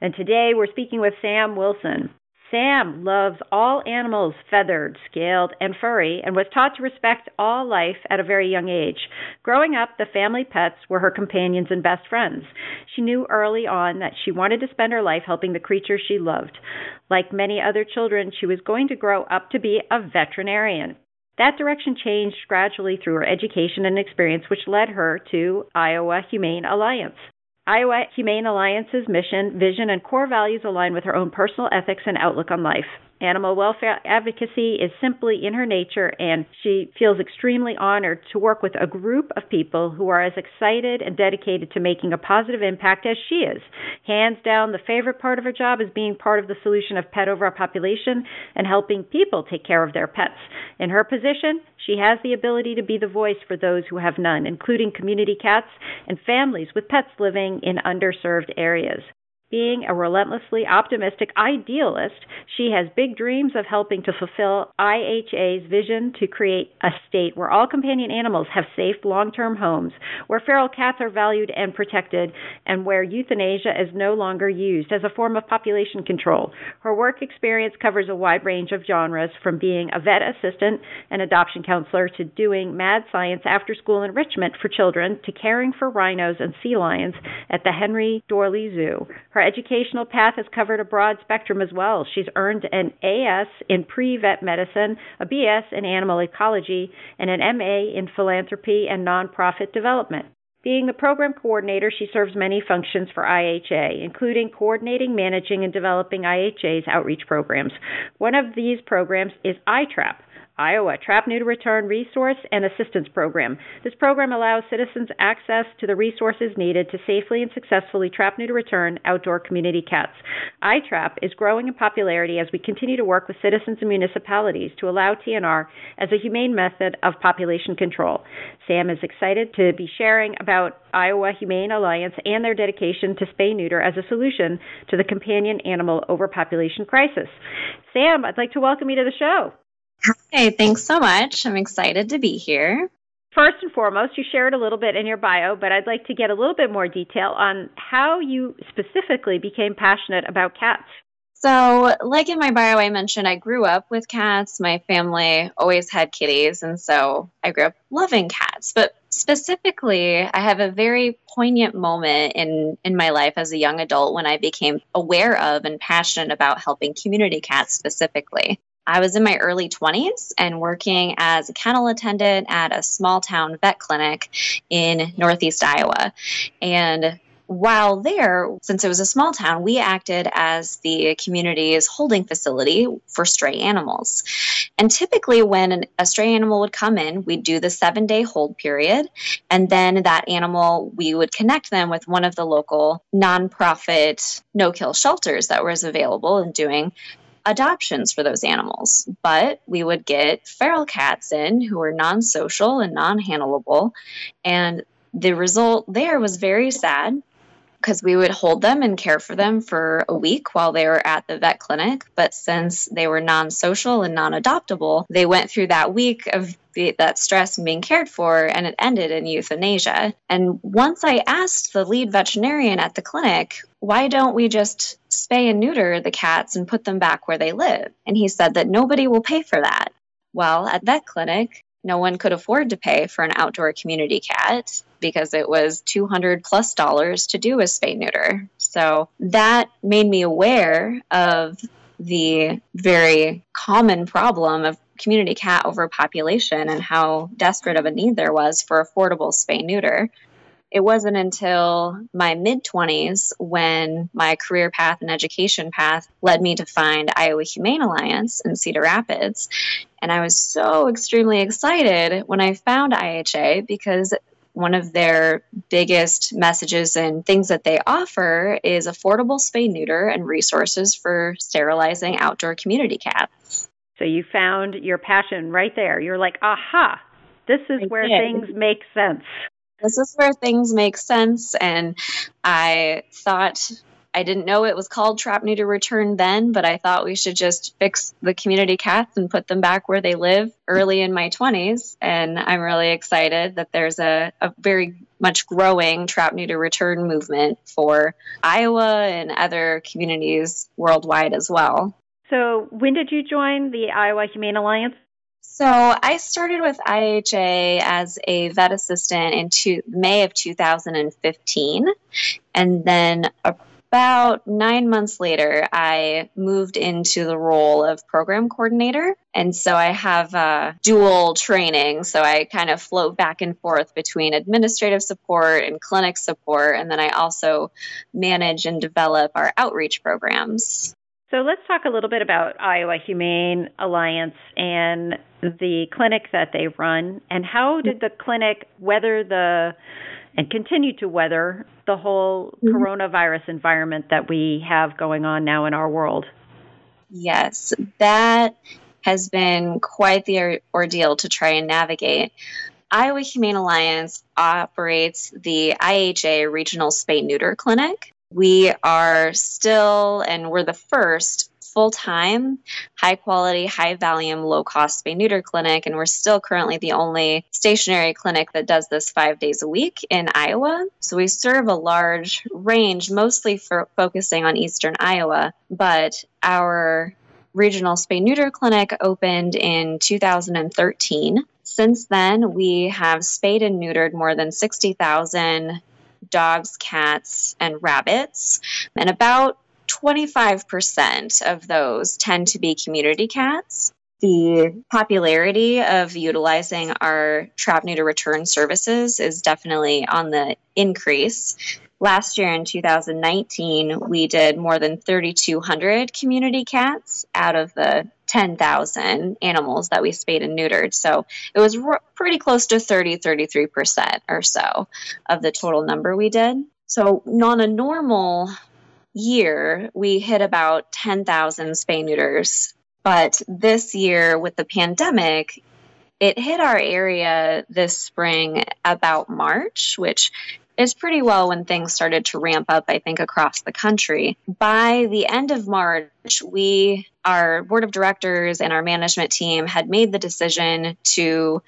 And today we're speaking with Sam Wilson. Sam loves all animals feathered, scaled, and furry, and was taught to respect all life at a very young age. Growing up, the family pets were her companions and best friends. She knew early on that she wanted to spend her life helping the creatures she loved. Like many other children, she was going to grow up to be a veterinarian. That direction changed gradually through her education and experience, which led her to Iowa Humane Alliance. Iowa Humane Alliance's mission, vision, and core values align with her own personal ethics and outlook on life. Animal welfare advocacy is simply in her nature, and she feels extremely honored to work with a group of people who are as excited and dedicated to making a positive impact as she is. Hands down, the favorite part of her job is being part of the solution of pet overpopulation and helping people take care of their pets. In her position, she has the ability to be the voice for those who have none, including community cats and families with pets living in underserved areas. Being a relentlessly optimistic idealist, she has big dreams of helping to fulfill IHA's vision to create a state where all companion animals have safe long term homes, where feral cats are valued and protected, and where euthanasia is no longer used as a form of population control. Her work experience covers a wide range of genres, from being a vet assistant and adoption counselor to doing mad science after school enrichment for children to caring for rhinos and sea lions at the Henry Doorly Zoo. Her her educational path has covered a broad spectrum as well. She's earned an AS in pre vet medicine, a BS in animal ecology, and an MA in philanthropy and nonprofit development. Being the program coordinator, she serves many functions for IHA, including coordinating, managing, and developing IHA's outreach programs. One of these programs is iTrap, Iowa Trap Neuter Return Resource and Assistance Program. This program allows citizens access to the resources needed to safely and successfully trap, neuter, return outdoor community cats. iTrap is growing in popularity as we continue to work with citizens and municipalities to allow TNR as a humane method of population control. Sam is excited to be sharing about Iowa Humane Alliance and their dedication to spay neuter as a solution to the companion animal overpopulation crisis. Sam, I'd like to welcome you to the show. Hi, thanks so much. I'm excited to be here. First and foremost, you shared a little bit in your bio, but I'd like to get a little bit more detail on how you specifically became passionate about cats. So, like in my bio, I mentioned I grew up with cats. My family always had kitties, and so I grew up loving cats. But specifically, I have a very poignant moment in, in my life as a young adult when I became aware of and passionate about helping community cats specifically. I was in my early 20s and working as a kennel attendant at a small town vet clinic in Northeast Iowa. And while there, since it was a small town, we acted as the community's holding facility for stray animals. And typically, when a stray animal would come in, we'd do the seven day hold period. And then that animal, we would connect them with one of the local nonprofit no kill shelters that was available and doing adoptions for those animals. But we would get feral cats in who were non social and non handleable. And the result there was very sad because we would hold them and care for them for a week while they were at the vet clinic. But since they were non social and non adoptable, they went through that week of the, that stress and being cared for, and it ended in euthanasia. And once I asked the lead veterinarian at the clinic, why don't we just spay and neuter the cats and put them back where they live? And he said that nobody will pay for that. Well, at that clinic, no one could afford to pay for an outdoor community cat because it was 200 plus dollars to do a spay neuter. So that made me aware of the very common problem of community cat overpopulation and how desperate of a need there was for affordable spay neuter. It wasn't until my mid 20s when my career path and education path led me to find Iowa Humane Alliance in Cedar Rapids. And I was so extremely excited when I found IHA because one of their biggest messages and things that they offer is affordable spay neuter and resources for sterilizing outdoor community cats. So you found your passion right there. You're like, aha, this is I where did. things make sense. This is where things make sense. And I thought I didn't know it was called Trap Neuter Return then, but I thought we should just fix the community cats and put them back where they live early in my 20s. And I'm really excited that there's a, a very much growing Trap Neuter Return movement for Iowa and other communities worldwide as well. So, when did you join the Iowa Humane Alliance? So I started with IHA as a vet assistant in two, May of 2015, and then about nine months later, I moved into the role of program coordinator. And so I have uh, dual training. So I kind of float back and forth between administrative support and clinic support. And then I also manage and develop our outreach programs. So let's talk a little bit about Iowa Humane Alliance and the clinic that they run. And how did the clinic weather the and continue to weather the whole mm-hmm. coronavirus environment that we have going on now in our world. Yes, that has been quite the ordeal to try and navigate. Iowa Humane Alliance operates the IHA Regional Spay Neuter Clinic. We are still, and we're the first full time, high quality, high volume, low cost spay neuter clinic. And we're still currently the only stationary clinic that does this five days a week in Iowa. So we serve a large range, mostly for focusing on eastern Iowa. But our regional spay neuter clinic opened in 2013. Since then, we have spayed and neutered more than 60,000 dogs, cats, and rabbits. And about 25% of those tend to be community cats. The popularity of utilizing our trap neuter return services is definitely on the increase. Last year in 2019, we did more than 3,200 community cats out of the 10,000 animals that we spayed and neutered. So it was r- pretty close to 30, 33% or so of the total number we did. So, on a normal year, we hit about 10,000 spay neuters. But this year, with the pandemic, it hit our area this spring about March, which is pretty well when things started to ramp up, I think, across the country. By the end of March, we, our board of directors and our management team had made the decision to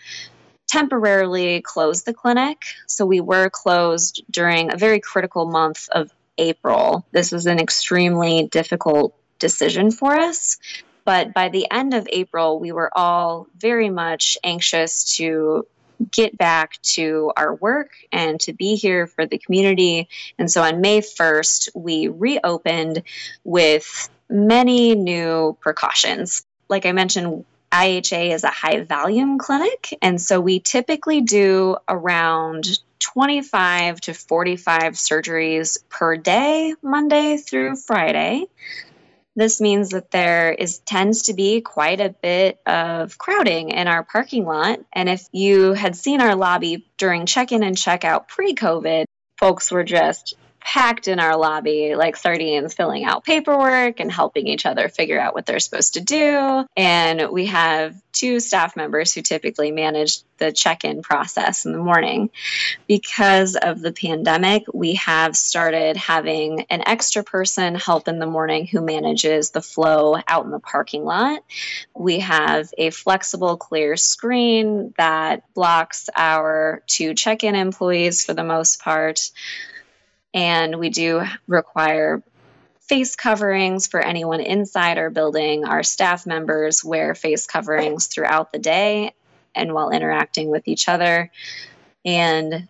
temporarily close the clinic. So we were closed during a very critical month of April. This was an extremely difficult decision for us. But by the end of April, we were all very much anxious to get back to our work and to be here for the community. And so on May 1st, we reopened with many new precautions. Like I mentioned, IHA is a high volume clinic. And so we typically do around 25 to 45 surgeries per day, Monday through Friday. This means that there is tends to be quite a bit of crowding in our parking lot. And if you had seen our lobby during check-in and check-out pre-COVID, folks were just packed in our lobby like sardines, filling out paperwork and helping each other figure out what they're supposed to do. And we have two staff members who typically manage the check in process in the morning. Because of the pandemic, we have started having an extra person help in the morning who manages the flow out in the parking lot. We have a flexible, clear screen that blocks our two check in employees for the most part. And we do require face coverings for anyone inside our building. Our staff members wear face coverings throughout the day and while interacting with each other. And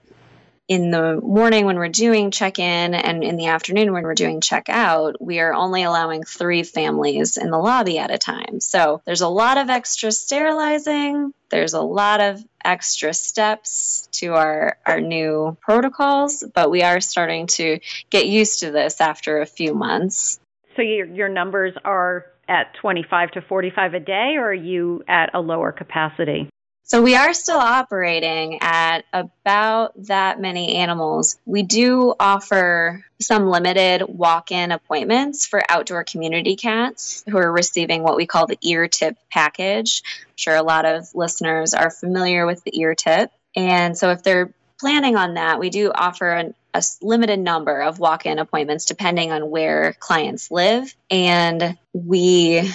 in the morning when we're doing check in and in the afternoon when we're doing check out, we are only allowing three families in the lobby at a time. So there's a lot of extra sterilizing, there's a lot of extra steps to our, our new protocols, but we are starting to get used to this after a few months. So your, your numbers are at 25 to 45 a day, or are you at a lower capacity? So we are still operating at about that many animals. We do offer some limited walk-in appointments for outdoor community cats who are receiving what we call the ear tip package. I'm sure a lot of listeners are familiar with the ear tip. And so if they're planning on that, we do offer an, a limited number of walk in appointments depending on where clients live. And we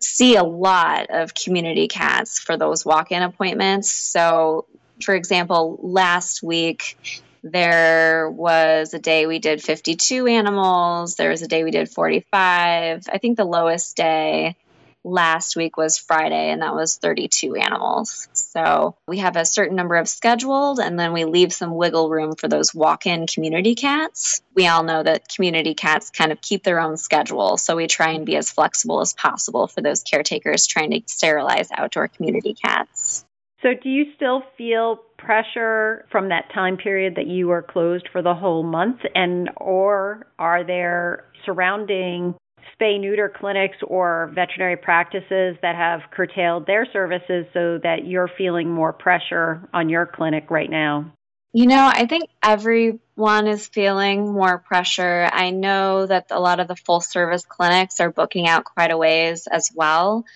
see a lot of community cats for those walk in appointments. So, for example, last week, there was a day we did 52 animals. There was a day we did 45. I think the lowest day last week was Friday, and that was 32 animals. So we have a certain number of scheduled, and then we leave some wiggle room for those walk in community cats. We all know that community cats kind of keep their own schedule, so we try and be as flexible as possible for those caretakers trying to sterilize outdoor community cats. So, do you still feel pressure from that time period that you were closed for the whole month, and or are there surrounding spay neuter clinics or veterinary practices that have curtailed their services so that you're feeling more pressure on your clinic right now? You know, I think everyone is feeling more pressure. I know that a lot of the full service clinics are booking out quite a ways as well.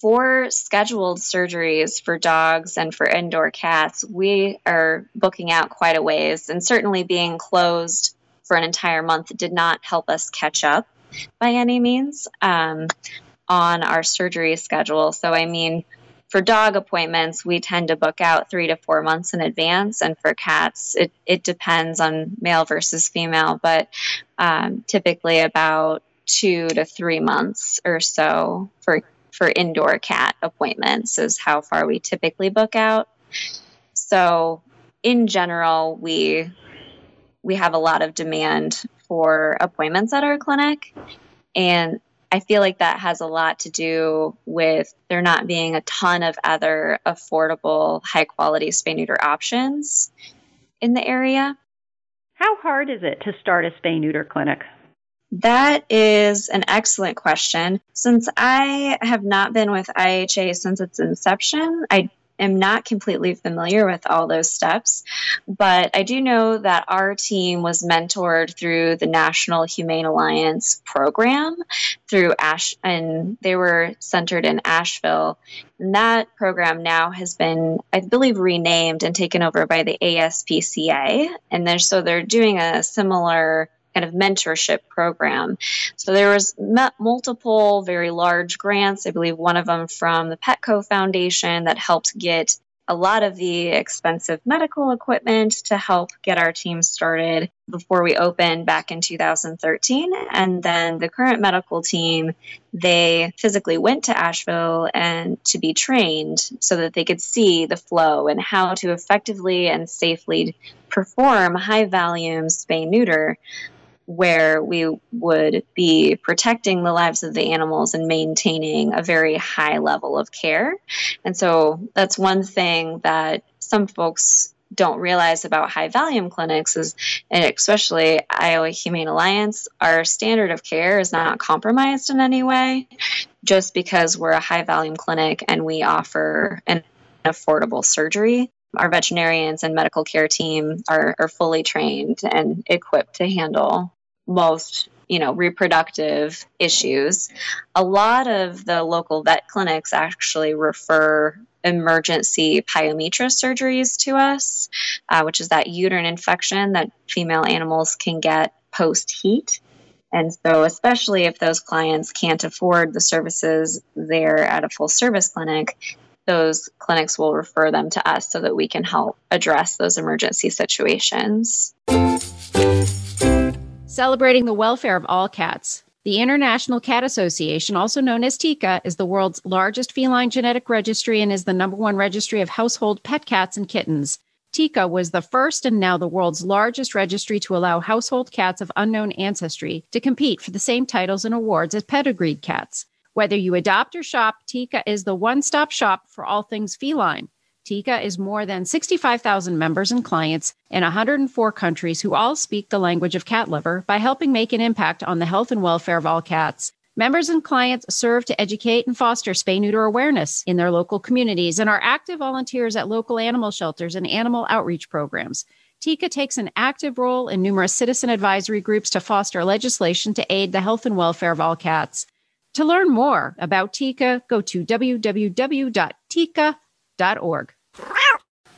For scheduled surgeries for dogs and for indoor cats, we are booking out quite a ways, and certainly being closed for an entire month did not help us catch up by any means um, on our surgery schedule. So, I mean, for dog appointments, we tend to book out three to four months in advance. And for cats, it, it depends on male versus female, but um, typically about two to three months or so for, for indoor cat appointments is how far we typically book out. So, in general, we we have a lot of demand for appointments at our clinic. And I feel like that has a lot to do with there not being a ton of other affordable, high quality spay neuter options in the area. How hard is it to start a spay neuter clinic? That is an excellent question. Since I have not been with IHA since its inception, I am not completely familiar with all those steps, but I do know that our team was mentored through the National Humane Alliance program through Ash, and they were centered in Asheville. And that program now has been, I believe, renamed and taken over by the ASPCA. And they're, so they're doing a similar kind of mentorship program. So there was multiple very large grants. I believe one of them from the Petco Foundation that helped get a lot of the expensive medical equipment to help get our team started before we opened back in 2013 and then the current medical team they physically went to Asheville and to be trained so that they could see the flow and how to effectively and safely perform high volume spay neuter where we would be protecting the lives of the animals and maintaining a very high level of care. And so that's one thing that some folks don't realize about high volume clinics is and especially Iowa Humane Alliance our standard of care is not compromised in any way just because we're a high volume clinic and we offer an affordable surgery our veterinarians and medical care team are, are fully trained and equipped to handle most you know reproductive issues. A lot of the local vet clinics actually refer emergency pyometra surgeries to us uh, which is that uterine infection that female animals can get post heat. And so especially if those clients can't afford the services there at a full service clinic those clinics will refer them to us so that we can help address those emergency situations celebrating the welfare of all cats. The International Cat Association, also known as TICA, is the world's largest feline genetic registry and is the number one registry of household pet cats and kittens. TICA was the first and now the world's largest registry to allow household cats of unknown ancestry to compete for the same titles and awards as pedigreed cats. Whether you adopt or shop, TICA is the one stop shop for all things feline. TICA is more than 65,000 members and clients in 104 countries who all speak the language of cat lover by helping make an impact on the health and welfare of all cats. Members and clients serve to educate and foster spay neuter awareness in their local communities and are active volunteers at local animal shelters and animal outreach programs. TICA takes an active role in numerous citizen advisory groups to foster legislation to aid the health and welfare of all cats. To learn more about TICA, go to www.tica.org.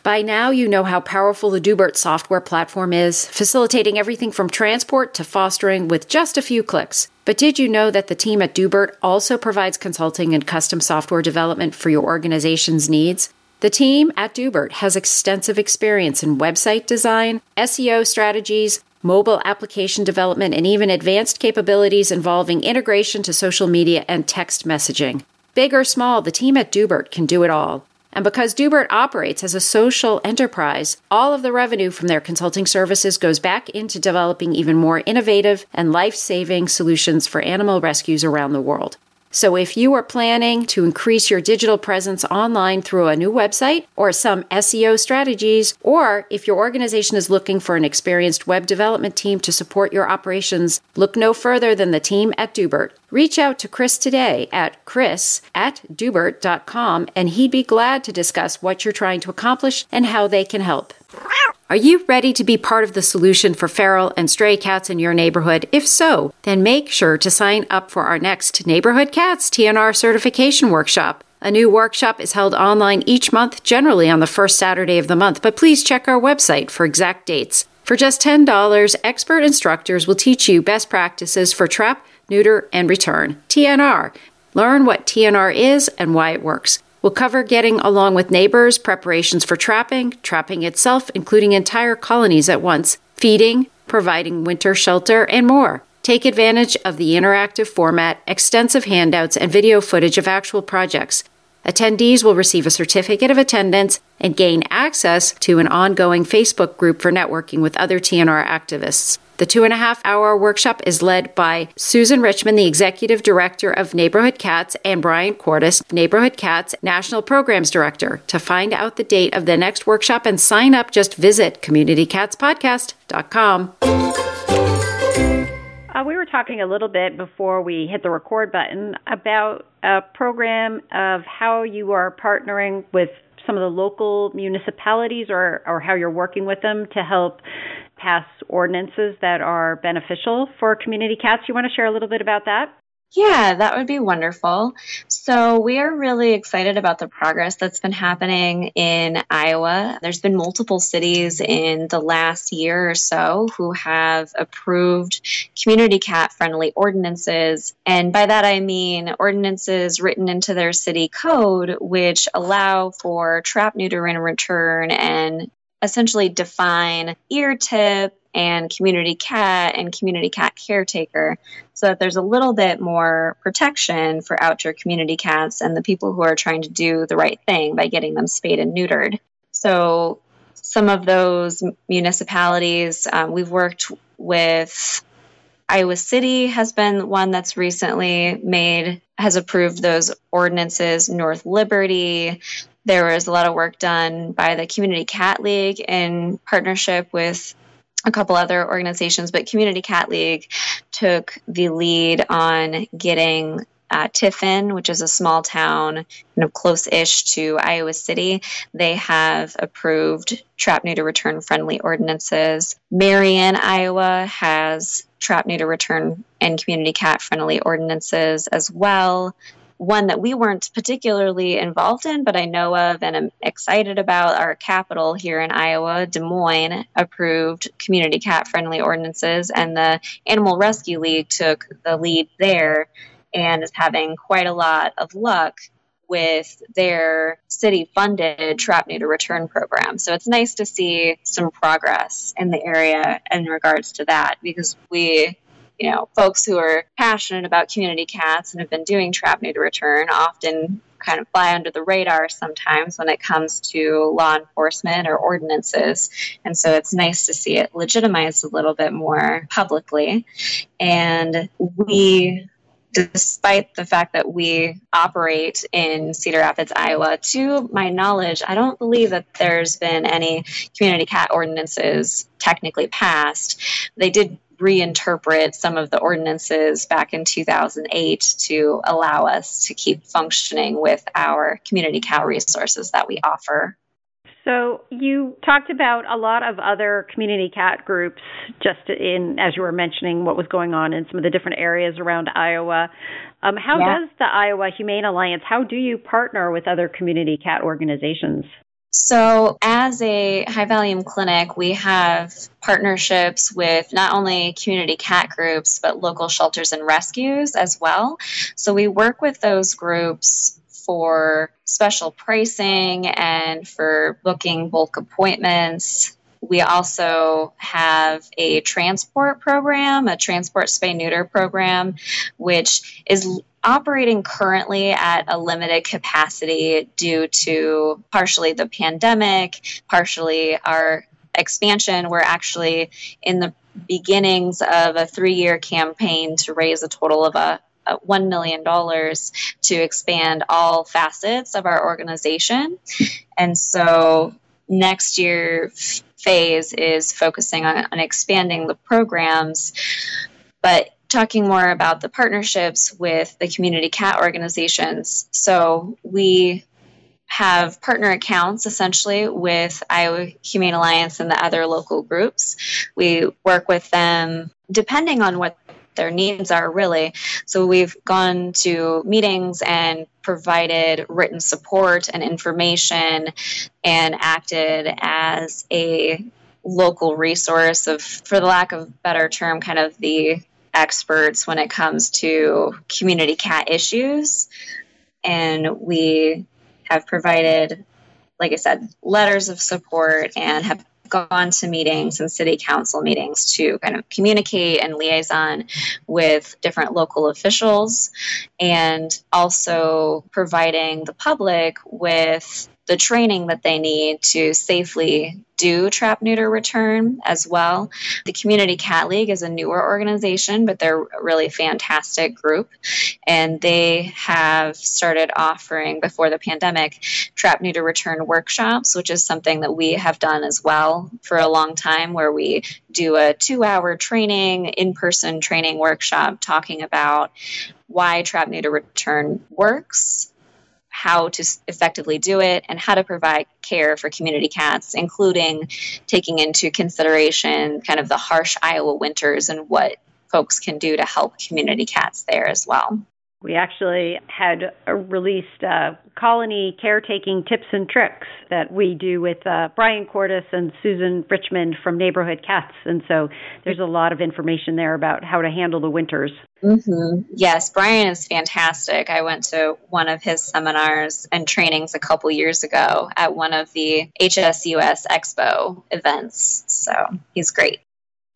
By now, you know how powerful the Doobert software platform is, facilitating everything from transport to fostering with just a few clicks. But did you know that the team at Doobert also provides consulting and custom software development for your organization's needs? The team at Doobert has extensive experience in website design, SEO strategies, mobile application development, and even advanced capabilities involving integration to social media and text messaging. Big or small, the team at Doobert can do it all. And because Doobert operates as a social enterprise, all of the revenue from their consulting services goes back into developing even more innovative and life saving solutions for animal rescues around the world. So, if you are planning to increase your digital presence online through a new website or some SEO strategies, or if your organization is looking for an experienced web development team to support your operations, look no further than the team at Doobert. Reach out to Chris today at chris at doobert.com and he'd be glad to discuss what you're trying to accomplish and how they can help. Are you ready to be part of the solution for feral and stray cats in your neighborhood? If so, then make sure to sign up for our next Neighborhood Cats TNR certification workshop. A new workshop is held online each month, generally on the first Saturday of the month, but please check our website for exact dates. For just $10, expert instructors will teach you best practices for trap, neuter, and return. TNR. Learn what TNR is and why it works. We'll cover getting along with neighbors, preparations for trapping, trapping itself, including entire colonies at once, feeding, providing winter shelter, and more. Take advantage of the interactive format, extensive handouts, and video footage of actual projects. Attendees will receive a certificate of attendance and gain access to an ongoing Facebook group for networking with other TNR activists. The two and a half hour workshop is led by Susan Richmond, the Executive Director of Neighborhood Cats, and Brian Cordes, Neighborhood Cats National Programs Director. To find out the date of the next workshop and sign up, just visit communitycatspodcast.com. Uh, we were talking a little bit before we hit the record button about a program of how you are partnering with some of the local municipalities or, or how you're working with them to help pass ordinances that are beneficial for community cats. You want to share a little bit about that? Yeah, that would be wonderful. So, we are really excited about the progress that's been happening in Iowa. There's been multiple cities in the last year or so who have approved community cat friendly ordinances. And by that, I mean ordinances written into their city code, which allow for trap, neuter, and return and essentially define ear tip and community cat and community cat caretaker so that there's a little bit more protection for outdoor community cats and the people who are trying to do the right thing by getting them spayed and neutered. So some of those municipalities um, we've worked with Iowa City has been one that's recently made has approved those ordinances. North Liberty, there was a lot of work done by the Community Cat League in partnership with a couple other organizations, but Community Cat League took the lead on getting uh, Tiffin, which is a small town, you know, close-ish to Iowa City. They have approved trap neuter return friendly ordinances. Marion, Iowa, has trap neuter return and community cat friendly ordinances as well one that we weren't particularly involved in, but I know of and I'm excited about. Our capital here in Iowa, Des Moines, approved community cat friendly ordinances, and the Animal Rescue League took the lead there and is having quite a lot of luck with their city funded trap neuter return program. So it's nice to see some progress in the area in regards to that because we you know, folks who are passionate about community cats and have been doing trap neuter return often kind of fly under the radar sometimes when it comes to law enforcement or ordinances. And so it's nice to see it legitimized a little bit more publicly. And we despite the fact that we operate in Cedar Rapids, Iowa, to my knowledge, I don't believe that there's been any community cat ordinances technically passed. They did reinterpret some of the ordinances back in 2008 to allow us to keep functioning with our community cat resources that we offer. So you talked about a lot of other community cat groups just in as you were mentioning what was going on in some of the different areas around Iowa. Um, how yeah. does the Iowa Humane Alliance, how do you partner with other community cat organizations? So, as a high volume clinic, we have partnerships with not only community cat groups, but local shelters and rescues as well. So, we work with those groups for special pricing and for booking bulk appointments. We also have a transport program, a transport spay neuter program, which is operating currently at a limited capacity due to partially the pandemic, partially our expansion. We're actually in the beginnings of a three year campaign to raise a total of a $1 million to expand all facets of our organization. And so next year phase is focusing on, on expanding the programs, but talking more about the partnerships with the community cat organizations. So we have partner accounts essentially with Iowa Humane Alliance and the other local groups. We work with them depending on what their needs are really. So we've gone to meetings and provided written support and information and acted as a local resource of for the lack of better term kind of the experts when it comes to community cat issues. And we have provided like i said letters of support and have gone to meetings and city council meetings to kind of communicate and liaison with different local officials and also providing the public with the training that they need to safely do trap neuter return as well. The Community Cat League is a newer organization, but they're a really fantastic group. And they have started offering, before the pandemic, trap neuter return workshops, which is something that we have done as well for a long time, where we do a two hour training, in person training workshop talking about why trap neuter return works how to effectively do it and how to provide care for community cats, including taking into consideration kind of the harsh Iowa winters and what folks can do to help community cats there as well. We actually had released uh, colony caretaking tips and tricks that we do with uh, Brian Cordes and Susan Richmond from Neighborhood Cats. And so there's a lot of information there about how to handle the winters. Mm-hmm. Yes, Brian is fantastic. I went to one of his seminars and trainings a couple years ago at one of the HSUS Expo events. So he's great.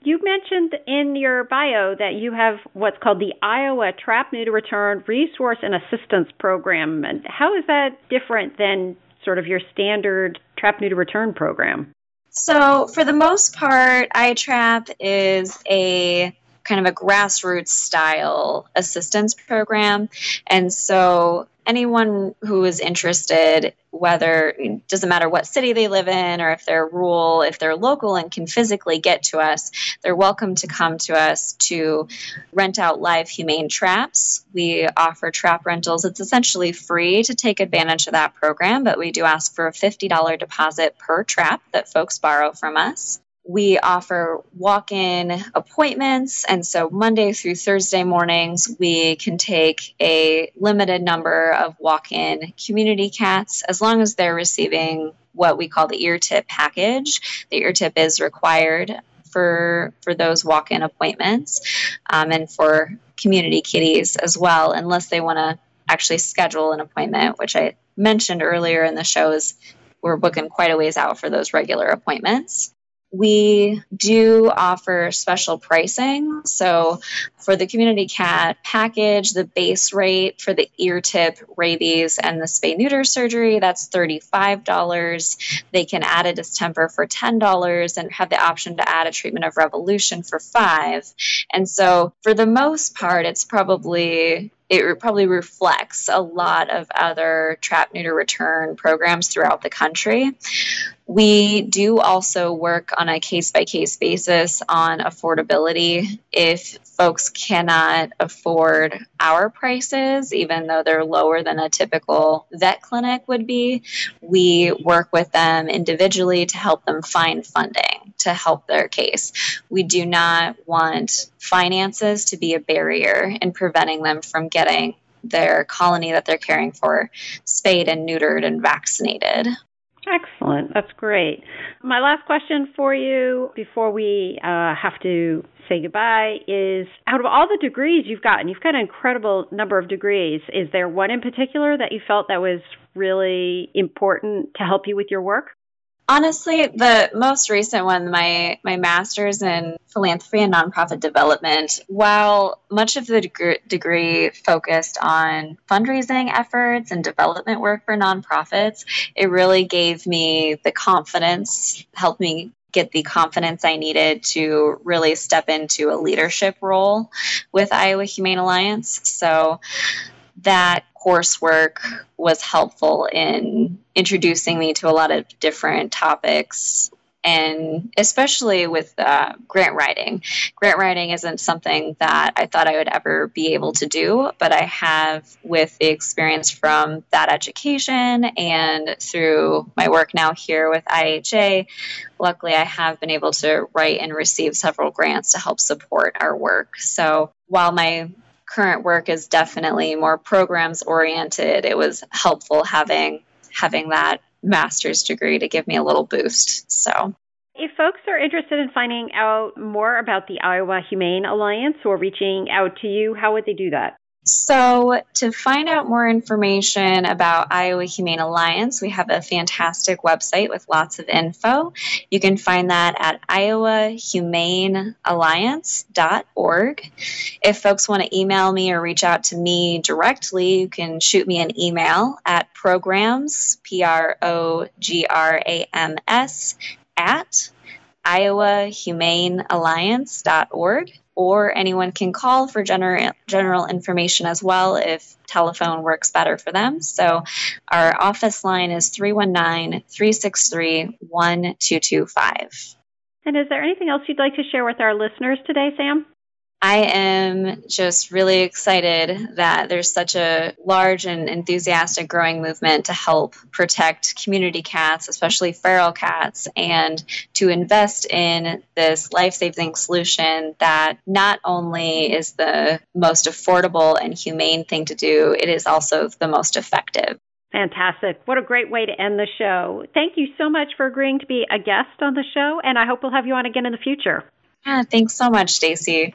You mentioned in your bio that you have what's called the Iowa Trap Neuter Return Resource and Assistance Program. And how is that different than sort of your standard trap neuter return program? So, for the most part, iTrap is a kind of a grassroots style assistance program. And so anyone who is interested, whether it doesn't matter what city they live in or if they're rural, if they're local and can physically get to us, they're welcome to come to us to rent out live humane traps. We offer trap rentals. It's essentially free to take advantage of that program, but we do ask for a $50 deposit per trap that folks borrow from us we offer walk in appointments. And so Monday through Thursday mornings, we can take a limited number of walk in community cats as long as they're receiving what we call the ear tip package. The ear tip is required for, for those walk in appointments um, and for community kitties as well, unless they want to actually schedule an appointment, which I mentioned earlier in the show is we're booking quite a ways out for those regular appointments we do offer special pricing. So, for the community cat package, the base rate for the ear tip, rabies, and the spay neuter surgery, that's $35. They can add a distemper for $10 and have the option to add a treatment of revolution for 5 And so, for the most part, it's probably it probably reflects a lot of other trap neuter return programs throughout the country We do also work on a case by case basis on affordability. If folks cannot afford our prices, even though they're lower than a typical vet clinic would be, we work with them individually to help them find funding to help their case. We do not want finances to be a barrier in preventing them from getting their colony that they're caring for spayed and neutered and vaccinated. Excellent. That's great. My last question for you before we uh, have to say goodbye is out of all the degrees you've gotten, you've got an incredible number of degrees. Is there one in particular that you felt that was really important to help you with your work? Honestly, the most recent one, my my master's in philanthropy and nonprofit development, while much of the degree, degree focused on fundraising efforts and development work for nonprofits, it really gave me the confidence, helped me get the confidence I needed to really step into a leadership role with Iowa Humane Alliance. So that coursework was helpful in introducing me to a lot of different topics and especially with uh, grant writing. Grant writing isn't something that I thought I would ever be able to do, but I have with the experience from that education and through my work now here with IHA. Luckily, I have been able to write and receive several grants to help support our work. So while my current work is definitely more programs oriented, it was helpful having having that master's degree to give me a little boost. So if folks are interested in finding out more about the Iowa Humane Alliance or reaching out to you, how would they do that? So, to find out more information about Iowa Humane Alliance, we have a fantastic website with lots of info. You can find that at iowahumanealliance.org. If folks want to email me or reach out to me directly, you can shoot me an email at programs, P R O G R A M S, at iowahumanealliance.org or anyone can call for general general information as well if telephone works better for them. So our office line is 319-363-1225. And is there anything else you'd like to share with our listeners today, Sam? I am just really excited that there's such a large and enthusiastic growing movement to help protect community cats, especially feral cats, and to invest in this life saving solution that not only is the most affordable and humane thing to do, it is also the most effective. Fantastic. What a great way to end the show. Thank you so much for agreeing to be a guest on the show, and I hope we'll have you on again in the future. Yeah, thanks so much, Stacy.